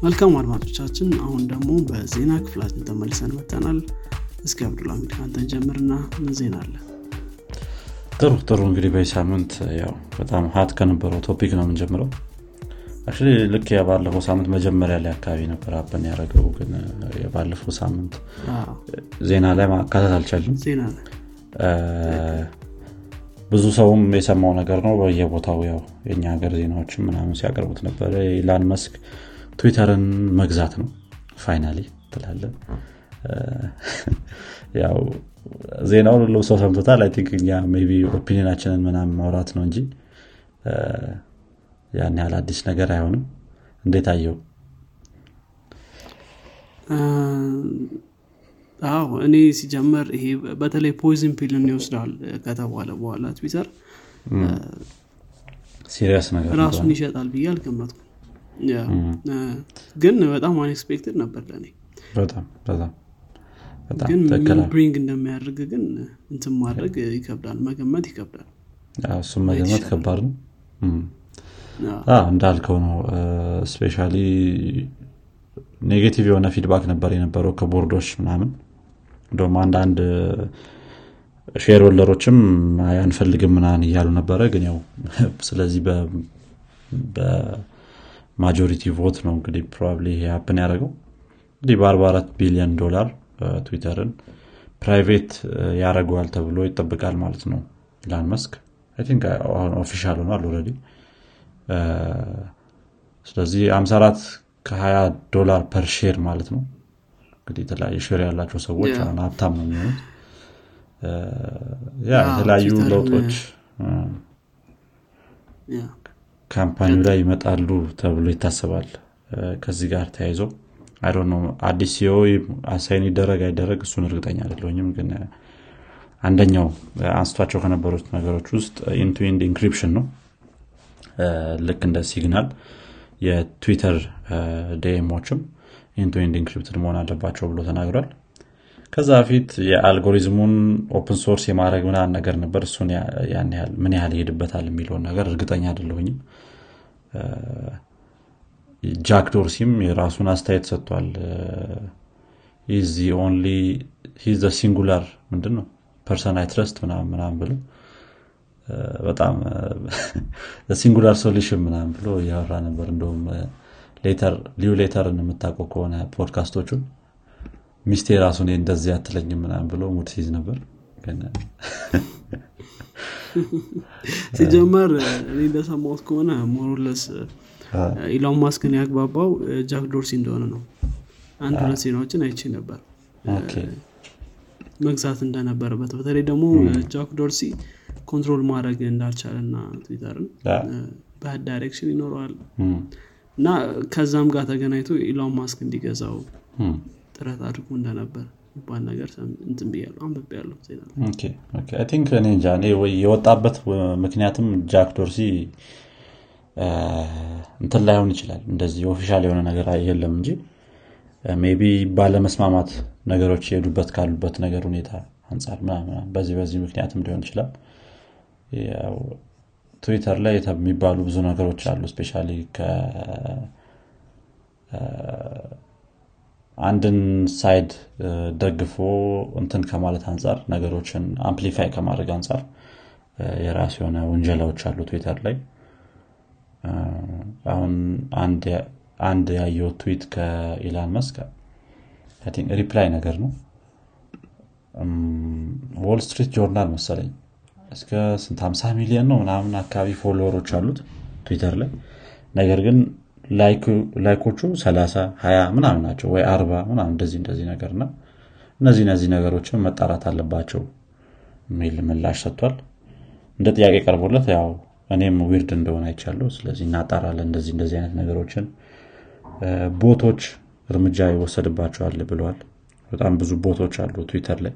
መልካም አድማጮቻችን አሁን ደግሞ በዜና ክፍላችን ተመልሰን መተናል እስኪ አብዱልሚድ ከአንተን ጀምርና ምን ዜና አለ? ጥሩ ጥሩ። እንግዲህ በዚህ ሳምንት ያው በጣም ሀት ከነበረው ቶፒክ ነው የምንጀምረው። አክ ልክ የባለፈው ሳምንት መጀመሪያ ላይ አካባቢ ነበር አበን ያደረገው ግን የባለፈው ሳምንት ዜና ላይ ማካተት አልቻልም ብዙ ሰውም የሰማው ነገር ነው። በየቦታው ያው የእኛ ሀገር ዜናዎችን ምናምን ሲያቀርቡት ነበረ። ኢሎን ማስክ ትዊተርን መግዛት ነው። finally ትላለ ያው ዜናውን ሁሉም ሰው ሰምቶታል። I think እኛ ቢ opinion ኣችንን ምናምን ማውራት ነው እንጂ ያን ያህል አዲስ ነገር አይሆንም። እንዴት አየው አዎ እኔ ሲጀመር ይሄ በተለይ poison pill ን ይወስዳል ከተባለ በኋላ ትዊተር serious ነገር ራሱን ይሸጣል ብዬ አልገመትኩም ግን በጣም unexpected ነበር ለእኔ በጣም በጣም ግን ምን bring እንደሚያደርግ ግን እንትን ማድረግ ይከብዳል መገመት ይከብዳል። እሱም መገመት ከባድ ነው። እንዳልከው ነው። especially negative የሆነ feedback ነበር የነበረው ከቦርዶች ምናምን። እንደውም አንዳንድ shareholder ኦችም አንፈልግም ምናምን እያሉ ነበረ። ግን ያው ስለዚህ በ majority vote ነው እንግዲህ probably happen ያደረገው። እንግዲህ በ44 ቢሊዮን ዶላር ትዊተርን private ያደረገዋል ተብሎ ይጠብቃል ማለት ነው ኢሎን ማስክ think official ሆኗል already ስለዚህ 54 ከ20 ዶላር per share ማለት ነው። እንግዲህ የተለያዩ share ያላቸው ሰዎች አሁን ሀብታም ነው የሚሆኑት። ያ የተለያዩ ለውጦች company ው ላይ ይመጣሉ ተብሎ ይታሰባል። ከዚህ ጋር ተያይዞ አዲስ CEO assign ይደረግ አይደረግ እሱን እርግጠኛ አይደለኝም ግን አንደኛው አንስቷቸው ከነበሩት ነገሮች ውስጥ end-to-end encryption ነው። ልክ እንደ ሲግናል የትዊተር DM ኦችም end-to-end encrypted መሆን አለባቸው ብሎ ተናግሯል ከዛ በፊት የ algorithm ኡን open source የማድረግ ምናምን ነገር ነበር። እሱን ምን ያህል ይሄድበታል የሚለውን ነገር እርግጠኛ አይደለሁኝም። ጃክ ዶርሲም የራሱን አስተያየት ሰጥቷል። only singular ምንድን ነው person I trust ምናምን ብሎ በጣም ሲንጉላር ሶሉሽን ምናምን ብሎ እያወራ ነበር። እንደውም ሌተር ሊዩ ሌተርን የምታውቀው ከሆነ ፖድካስቶቹን ሚስቴ ራሱን እንደዚህ አትለኝም ምናምን ብሎ ሙድ ሲይዝ ነበር ሲጀመር እኔ እንደሰማሁት ከሆነ ሞሮለስ ኢሎን ማስክን ያግባባው ጃክ ዶርሲ እንደሆነ ነው። አንድ ሁለት ዜናዎችን አይቼ ነበር። መግዛት እንደነበረበት በተለይ ደግሞ ጃክ ዶርሲ control ማድረግ እንዳልቻለ እና ትዊተርን በህድ direction ይኖረዋል። እና ከዛም ጋር ተገናኝቶ ኢሎን ማስክ እንዲገዛው ጥረት አድርጎ እንደነበር ይባል ነገር እንትን ብያለሁ አንብቤ ያለሁ ዜና እኔ የወጣበት ምክንያትም ጃክ ዶርሲ እንትን ላይሆን ይችላል። እንደዚህ official የሆነ ነገር የለም እንጂ maybe ባለመስማማት ነገሮች የሄዱበት ካሉበት ነገር ሁኔታ አንጻር በዚህ በዚህ ምክንያትም ሊሆን ይችላል። ትዊተር ላይ የሚባሉ ብዙ ነገሮች አሉ። especially አንድን side ደግፎ እንትን ከማለት አንጻር ነገሮችን amplify ከማድረግ አንጻር የራሱ የሆነ ውንጀላዎች አሉ ትዊተር ላይ። አሁን አንድ ያየው tweet ከኢሎን ማስክ reply ነገር ነው። ዎል ስትሪት ጆርናል መሰለኝ። እስከ ስንት? 50 ሚሊዮን ነው ምናምን አካባቢ follower ኦች አሉት ትዊተር ላይ። ነገር ግን like ኦቹ 30 20 ምናምን ናቸው ወይ 40 ምናምን እንደዚህ እንደዚህ ነገር ና እነዚህ እነዚህ ነገሮችን መጣራት አለባቸው የሚል ምላሽ ሰጥቷል። እንደ ጥያቄ ቀርቦለት ያው እኔም weird እንደሆነ አይቻለሁ። ስለዚህ እናጣራለን እንደዚህ እንደዚህ አይነት ነገሮችን። bot ኦች እርምጃ ይወሰድባቸዋል ብለዋል። በጣም ብዙ bot ኦች አሉ ትዊተር ላይ።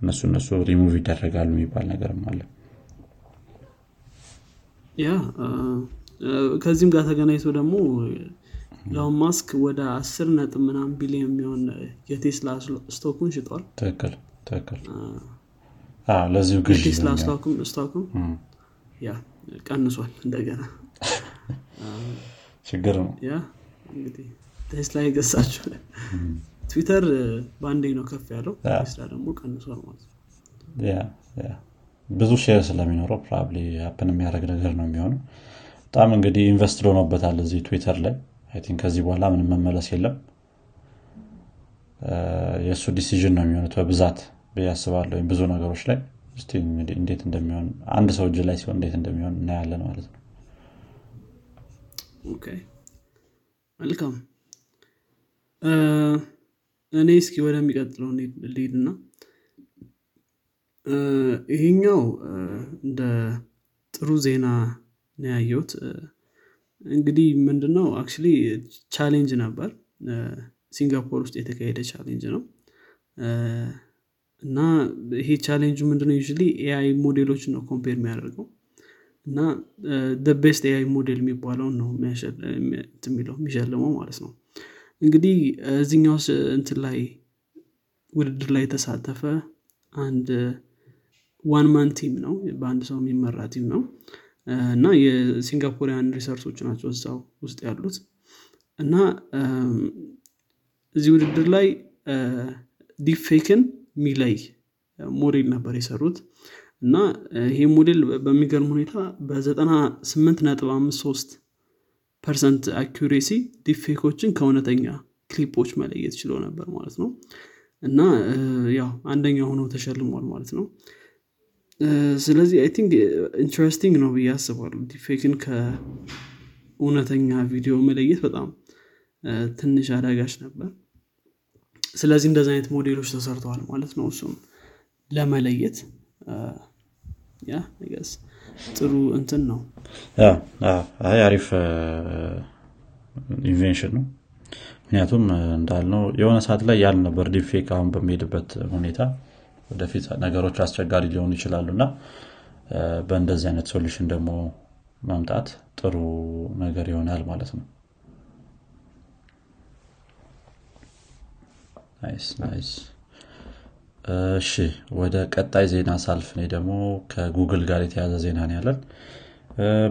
እነሱ እነሱ ሪሙቭ ይደረጋሉ የሚባል ነገርም አለ። yeah ከዚህም ጋር ተገናኝቶ ደግሞ ኢሎን ማስክ ወደ አስር ነጥብ ምናምን ቢሊዮን የሚሆን የቴስላ stock ኡን ሽጧል። ትክክል ትክክል። ለዚሁ ግዢ የቴስላ stock ም yeah ቀንሷል እንደገና። ችግር ነው። yeah እንግዲህ ቴስላ የገዛችው ትዊተር በአንዴ ነው ከፍ ያለው ቴስላ ደግሞ ቀንሷል ማለት ነው። ብዙ share ስለሚኖረው probably happen የሚያደርግ ነገር ነው የሚሆነው በጣም እንግዲህ invest ሆኖበታል እዚህ ትዊተር ላይ. ከዚህ በኋላ ምንም መመለስ የለም። የእሱ ዲሲዥን ነው የሚሆኑት በብዛት ያስባለሁ ብዙ ነገሮች ላይ። እንዴት እንደሚሆን አንድ ሰው እጅ ላይ ሲሆን እንዴት እንደሚሆን እናያለን ማለት ነው። መልካም። እኔ እስኪ ወደሚቀጥለው ልሂድና። ይሄኛው እንደ ጥሩ ዜና ነው ያየሁት። እንግዲህ ምንድነው አክ challenge ነበር። ሲንጋፖር ውስጥ የተካሄደ challenge ነው። እና ይሄ ቻሌንጁ ምንድነው ዩ AI model ኦችን ነው compare የሚያደርገው። እና best AI model የሚባለውን ነው የሚለው የሚሸልመው ማለት ነው። እንግዲህ እዚኛው እንትን ላይ ውድድር ላይ የተሳተፈ አንድ one man team ነው። በአንድ ሰው የሚመራ team ነው እና የ Singaporean researcher ኦች ናቸው እዛው ውስጥ ያሉት። እና እዚህ ውድድር ላይ deepfake ን ሚለይ ሞዴል ነበር የሰሩት። እና ይሄ ሞዴል በሚገርም ሁኔታ በ98 ነጥብ 53 percent accuracy deepfake ኦችን ከእውነተኛ ክሊፖች መለየት ችሎ ነበር ማለት ነው። እና ያው አንደኛ ሆኖ ተሸልሟል ማለት ነው ስለዚህ I think interesting ነው ብዬ አስባለሁ deepfake ን ከእውነተኛ ቪዲዮ መለየት በጣም ትንሽ አዳጋች ነበር። ስለዚህ እንደዚህ አይነት ሞዴሎች ተሰርተዋል ማለት ነው እሱም ለመለየት። yeah ጥሩ እንትን ነው። አሪፍ invention ነው። ምክንያቱም እንዳልነው የሆነ ሰዓት ላይ ያል ነበር deepfake አሁን በሚሄድበት ሁኔታ ወደፊት ነገሮች አስቸጋሪ ሊሆኑ ይችላሉ እና በእንደዚህ አይነት solution ደግሞ መምጣት ጥሩ ነገር ይሆናል ማለት ነው። nice nice እሺ ወደ ቀጣይ ዜና ሳልፍ እኔ ደግሞ ከጉግል ጋር የተያያዘ ዜና ነው ያለን።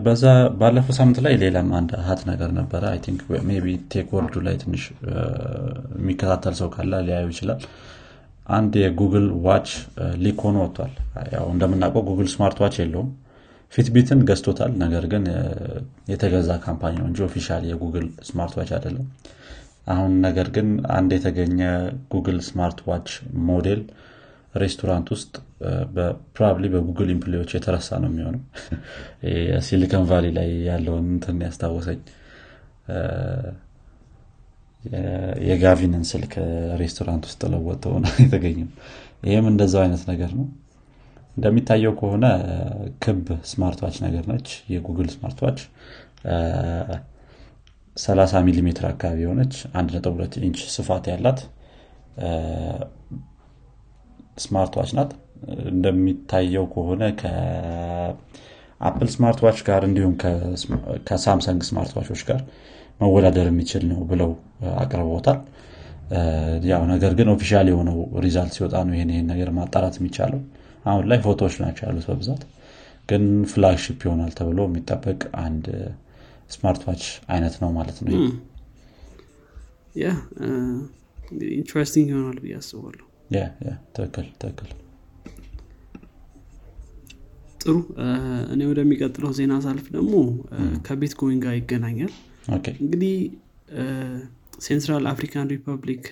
በዛ ባለፈው ሳምንት ላይ ሌላም አንድ hot ነገር ነበረ። በ tech world ኡ ላይ ትንሽ የሚከታተል ሰው ካለ ሊያይ ይችላል አንድ የጉግል watch leak ሆኖ ወጥቷል። ያው እንደምናውቀው ጉግል smart watch የለውም። ፊትቢትን ገዝቶታል። ነገር ግን የተገዛ company ነው እንጂ official የጉግል smart watch አይደለም። አሁን ነገር ግን አንድ የተገኘ ጉግል smart watch ሞዴል ሬስቶራንት ውስጥ probably በጉግል employee ዎች የተረሳ ነው የሚሆነው። ሲሊከን ቫሊ ላይ ያለውን እንትን ያስታወሰኝ የጋቪንን ስልክ ሬስቶራንት ውስጥ ለወጠው ነው የተገኘው። ይህም እንደዛው አይነት ነገር ነው። እንደሚታየው ከሆነ ክብ smart watch ነገር ነች። የጉግል smart watch 30 ሚሊ ሜትር አካባቢ የሆነች 1.2 ኢንች ስፋት ያላት smart watch ናት። እንደሚታየው ከሆነ ከአፕል smart watch ጋር እንዲሁም ከሳምሰንግ smart watch ኦች ጋር መወዳደር የሚችል ነው ብለው አቅርበውታል። ያው ነገር ግን official የሆነው result ሲወጣ ነው ይህን ይህን ነገር ማጣራት የሚቻለው። አሁን ላይ ፎቶዎች ናቸው ያሉት በብዛት። ግን flagship ይሆናል ተብሎ የሚጠበቅ አንድ smart watch አይነት ነው ማለት ነው yeah interesting ይሆናል ብዬ አስባለሁ። ትክክል ትክክል። ጥሩ። እኔ ወደሚቀጥለው ዜና ሳልፍ ደግሞ ከቢትኮይን ጋር ይገናኛል እንግዲህ ሴንትራል አፍሪካን ሪፐብሊክ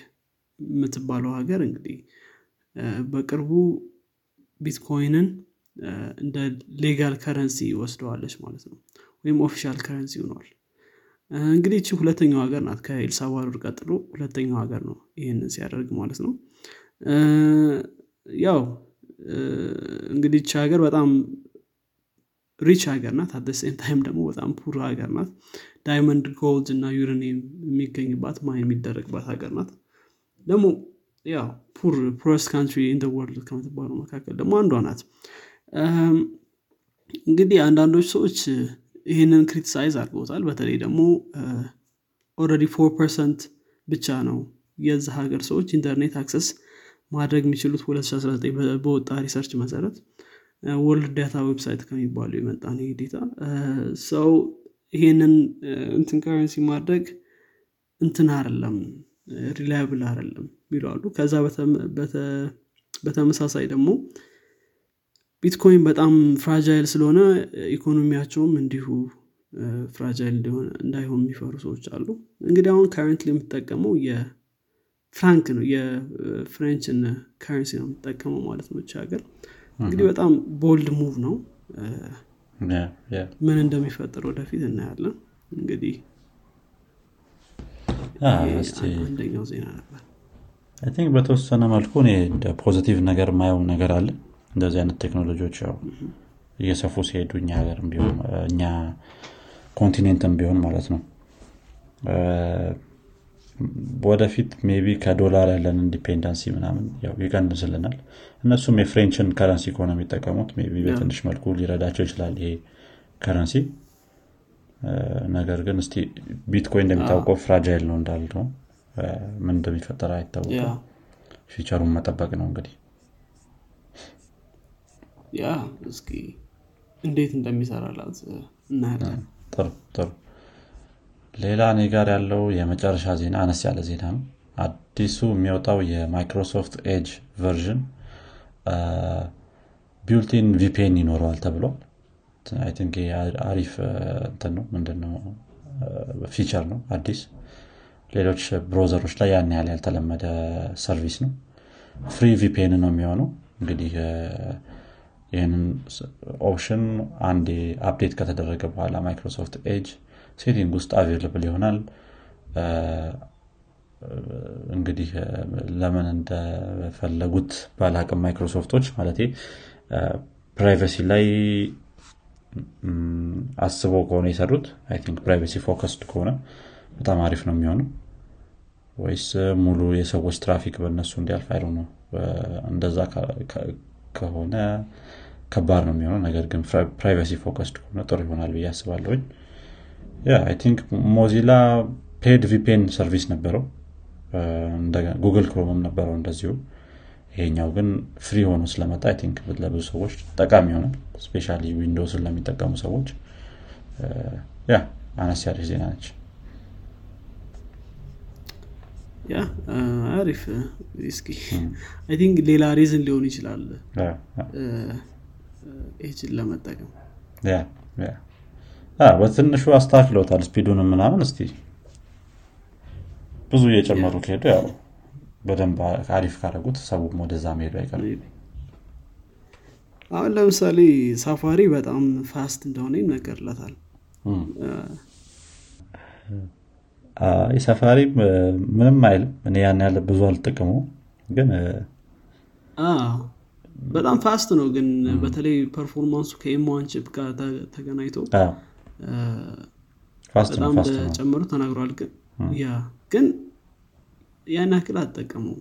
የምትባለው ሀገር እንግዲህ በቅርቡ ቢትኮይንን እንደ legal currency ወስደዋለች ማለት ነው። ወይም official currency ሆኗል። እንግዲህ እቺ ሁለተኛው ሀገር ናት ከኤልሳልቫዶር ቀጥሎ ሁለተኛው ሀገር ነው ይህንን ሲያደርግ ማለት ነው። ያው እንግዲህ እቺ ሀገር በጣም rich ሀገር ናት። at the same time ደግሞ በጣም poor ሀገር ናት። diamond gold እና ዩሬኒየም የሚገኝባት mine የሚደረግባት ሀገር ናት። ደግሞ ያው poor poorest country in world ከምትባሉ መካከል ደግሞ አንዷ ናት። እንግዲህ አንዳንዶች ሰዎች ይህንን criticize አድርገውታል። በተለይ ደግሞ already four percent ብቻ ነው የዚ ሀገር ሰዎች ኢንተርኔት access ማድረግ የሚችሉት 2019 በወጣ research መሰረት World Data website ከሚባሉ የመጣ ነው data። so ይሄንን እንትን currency ማድረግ እንትን አይደለም reliable አይደለም ይላሉ። ከዛ በተመሳሳይ ደግሞ ቢትኮይን በጣም fragile ስለሆነ ኢኮኖሚያቸውም እንዲሁ fragile እንዳይሆን የሚፈሩ ሰዎች አሉ። እንግዲህ አሁን currently የምትጠቀመው የ franc ነው የ French ን currency ነው የምትጠቀመው ማለት ነው ሀገር እንግዲህ በጣም bold move ነው። ምን እንደሚፈጠር ወደፊት እናያለን። እንግዲህ አንደኛው ዜና ነበር። think በተወሰነ መልኩ እኔ እንደ positive ነገር የማየው ነገር አለ። እንደዚህ አይነት ቴክኖሎጂዎች ያው እየሰፉ ሲሄዱ እኛ ሀገር ቢሆን እኛ continent ም ቢሆን ማለት ነው ወደፊት maybe ከዶላር ያለን independency ምናምን ይቀንስልናል። እነሱም የ French ን currency ከሆነ የሚጠቀሙት maybe በትንሽ መልኩ ሊረዳቸው ይችላል ይሄ currency። ነገር ግን እስቲ ቢትኮይን እንደሚታወቀው fragile ነው እንዳልነው። ምን እንደሚፈጠር አይታወቅም። future ኡን መጠበቅ ነው እንግዲህ። yeah እስኪ እንዴት እንደሚሰራላት እናያለን። ጥሩ ጥሩ ሌላ እኔ ጋር ያለው የመጨረሻ ዜና አነስ ያለ ዜና ነው። አዲሱ የሚወጣው የማይክሮሶፍት Edge version built-in VPN ይኖረዋል ተብሏል think አሪፍ እንትን ነው ምንድነው feature ነው አዲስ። ሌሎች browser ኦች ላይ ያን ያህል ያልተለመደ service ነው። free VPN ነው የሚሆነው። እንግዲህ ይህንን option አንዴ update ከተደረገ በኋላ ማይክሮሶፍት Edge setting ውስጥ available ይሆናል። እንግዲህ ለምን እንደፈለጉት ባላቅም ማይክሮሶፍቶች ማለት privacy ላይ አስበው ከሆነ የሰሩት think privacy focused ከሆነ በጣም አሪፍ ነው የሚሆነው። ወይስ ሙሉ የሰዎች ትራፊክ በእነሱ እንዲያልፍ? አይሉ ነው እንደዛ ከሆነ ከባድ ነው የሚሆነው። ነገር ግን privacy focused ከሆነ ጥሩ ይሆናል ብዬ አስባለሁኝ I think Mozilla paid VPN service ነበረው. Google Chrome ም ነበረው እንደዚሁ። ይሄኛው ግን free ሆኖ ስለመጣ I think ለብዙ ሰዎች ጠቃሚ ይሆናል especially Windows ን ለሚጠቀሙ ሰዎች. ያ አነስ ያለች ዜና ነች። ያ አሪፍ። እስኪ I think ሌላ reason ሊሆን ይችላል። ኤችን ለመጠቀም በትንሹ አስተካክለውታል speed ኡን ምናምን እስቲ። ብዙ እየጨመሩ ከሄዱ ያው በደንብ አሪፍ ካደረጉት ሰውም ወደዛ መሄዱ አይቀርም። አሁን ለምሳሌ Safari በጣም fast እንደሆነ ይነገርለታል። የ Safari ምንም አይልም። እኔ ያን ያለ ብዙ አልጠቀመውም ግን በጣም fast ነው። ግን በተለይ performance ኡ ከ M1 chip ጋር ተገናኝቶ በጣም እንደጨመሩ ተናግሯል ግን ያ ግን ያን ያክል አልጠቀመውም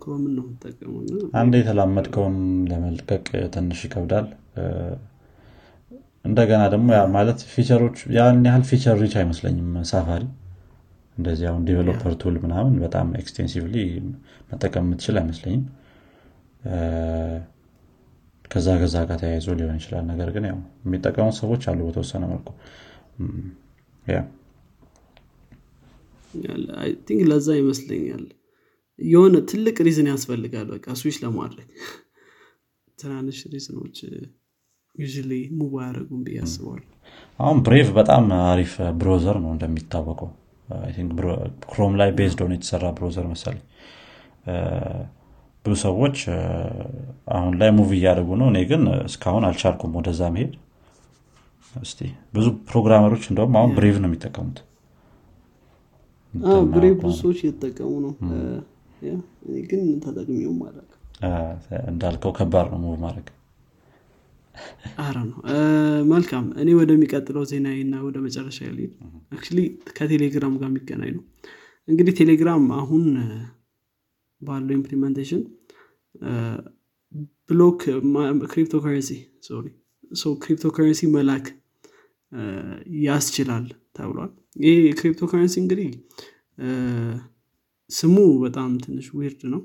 Chrome ን ነው የምጠቀመው አንድ የተላመድከውን ለመልቀቅ ትንሽ ይከብዳል። እንደገና ደግሞ ማለት feature ኦች ያን ያህል feature rich አይመስለኝም Safari። እንደዚህ አሁን developer tool ምናምን በጣም extensively መጠቀም የምትችል አይመስለኝም ከዛ ከዛ ጋር ተያይዞ ሊሆን ይችላል። ነገር ግን ያው የሚጠቀሙት ሰዎች አሉ በተወሰነ መልኩ። think ለዛ ይመስለኛል። የሆነ ትልቅ reason ያስፈልጋል። በቃ ስዊች ለማድረግ ትናንሽ reason ኦች you move አያደርጉም ብዬ አስባለሁ አሁን Brave በጣም አሪፍ browser ነው እንደሚታወቀው። Chrome ላይ based ሆነ የተሰራ browser መሰለኝ ብዙ ሰዎች አሁን ላይ move እያደረጉ ነው። እኔ ግን እስካሁን አልቻልኩም ወደዛ መሄድ። ብዙ programmer ኦች እንደውም አሁን Brave ነው የሚጠቀሙት። Brave ብዙ ሰዎች እየተጠቀሙ ነው። ግን ተጠቅሜውም አላውቅ እንዳልከው ከባድ ነው move ማድረግ። አረ ነው። መልካም። እኔ ወደሚቀጥለው ዜና እና ወደ መጨረሻ ልሄድ actually ከቴሌግራም ጋር የሚገናኝ ነው። እንግዲህ ቴሌግራም አሁን ባለው implementation block crypto currency መላክ ያስችላል ተብሏል። ይህ crypto እንግዲህ ስሙ በጣም ትንሽ weird ነው።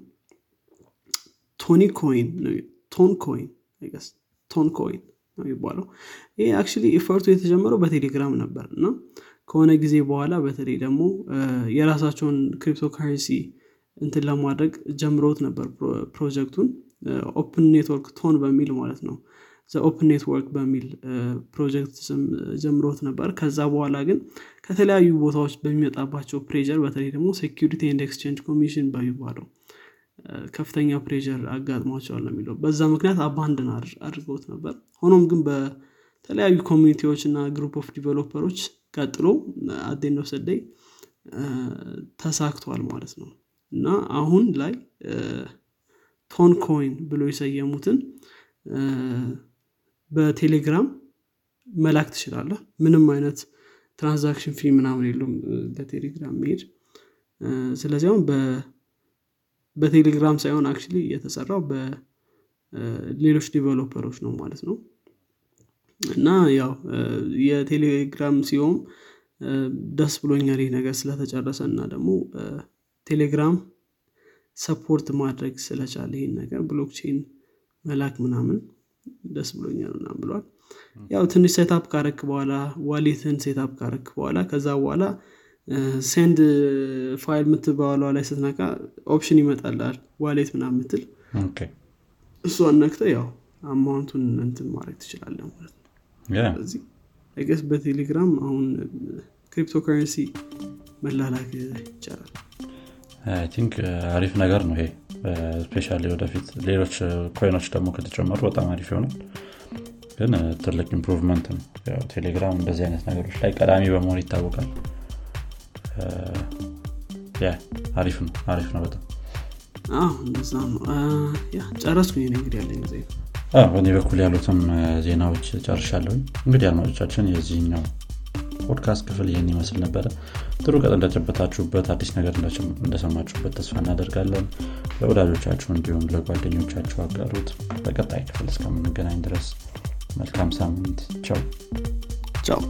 Toncoin Toncoin Toncoin ነው የሚባለው። ይህ actually effort ኡ የተጀመረው በቴሌግራም ነበር እና ከሆነ ጊዜ በኋላ በተለይ ደግሞ የራሳቸውን crypto currency እንትን ለማድረግ ጀምሮት ነበር ፕሮጀክቱን። Open Network TON በሚል ማለት ነው። Open Network በሚል ፕሮጀክት ስም ጀምሮት ነበር። ከዛ በኋላ ግን ከተለያዩ ቦታዎች በሚመጣባቸው pressure በተለይ ደግሞ Security and Exchange Commission በሚባለው ከፍተኛ pressure አጋጥሟቸዋል ነው የሚለው። በዛ ምክንያት abandon አድርገውት ነበር። ሆኖም ግን በተለያዩ community ዎች እና group of developer ኦች ቀጥሎ አዴን ወሰደይ ተሳክቷል ማለት ነው እና አሁን ላይ ቶን ኮይን ብሎ የሰየሙትን በቴሌግራም መላክ ትችላለህ። ምንም አይነት ትራንዛክሽን ፊ ምናምን የለም በቴሌግራም መሄድ። ስለዚህ አሁን በቴሌግራም ሳይሆን አክ የተሰራው በሌሎች ዲቨሎፐሮች ነው ማለት ነው። እና ያው የቴሌግራም ሲሆን ደስ ብሎኛል ይህ ነገር ስለተጨረሰ እና ደግሞ ቴሌግራም support ማድረግ ስለቻለ ይህን ነገር blockchain መላክ ምናምን ደስ ብሎኛል ምናምን ብሏል። ያው ትንሽ setup ካደረክ በኋላ wallet ን setup ካደረክ በኋላ ከዛ በኋላ send file ምትባሏ ላይ ስትነካ option ይመጣላል wallet ምናምን ምትል እሷን ነክተ ያው amount ኡን እንትን ማድረግ ትችላለህ ማለት ነው። ስለዚህ በቴሌግራም አሁን crypto currency መላላክ ይቻላል think አሪፍ ነገር ነው ይሄ። especially ወደፊት ሌሎች coin ኦች ደግሞ ከተጨመሩ በጣም አሪፍ ይሆናል። ግን ትልቅ improvement ነው። ቴሌግራም እንደዚህ አይነት ነገሮች ላይ ቀዳሚ በመሆን ይታወቃል። አሪፍ ነው አሪፍ ነው በጣም። እንደዛ ነው። ጨረስኩኝ እንግዲህ ያለኝ በእኔ በኩል ያሉትም ዜናዎች ጨርሻለሁኝ። እንግዲህ አድማጮቻችን የዚህኛው ፖድካስት ክፍል ይህን ይመስል ነበረ። ጥሩ ቀጥ እንደጨበታችሁበት አዲስ ነገር እንደሰማችሁበት ተስፋ እናደርጋለን። ለወዳጆቻችሁ እንዲሁም ለጓደኞቻችሁ አጋሩት። በቀጣይ ክፍል እስከምንገናኝ ድረስ መልካም ሳምንት። ቻው። ቻው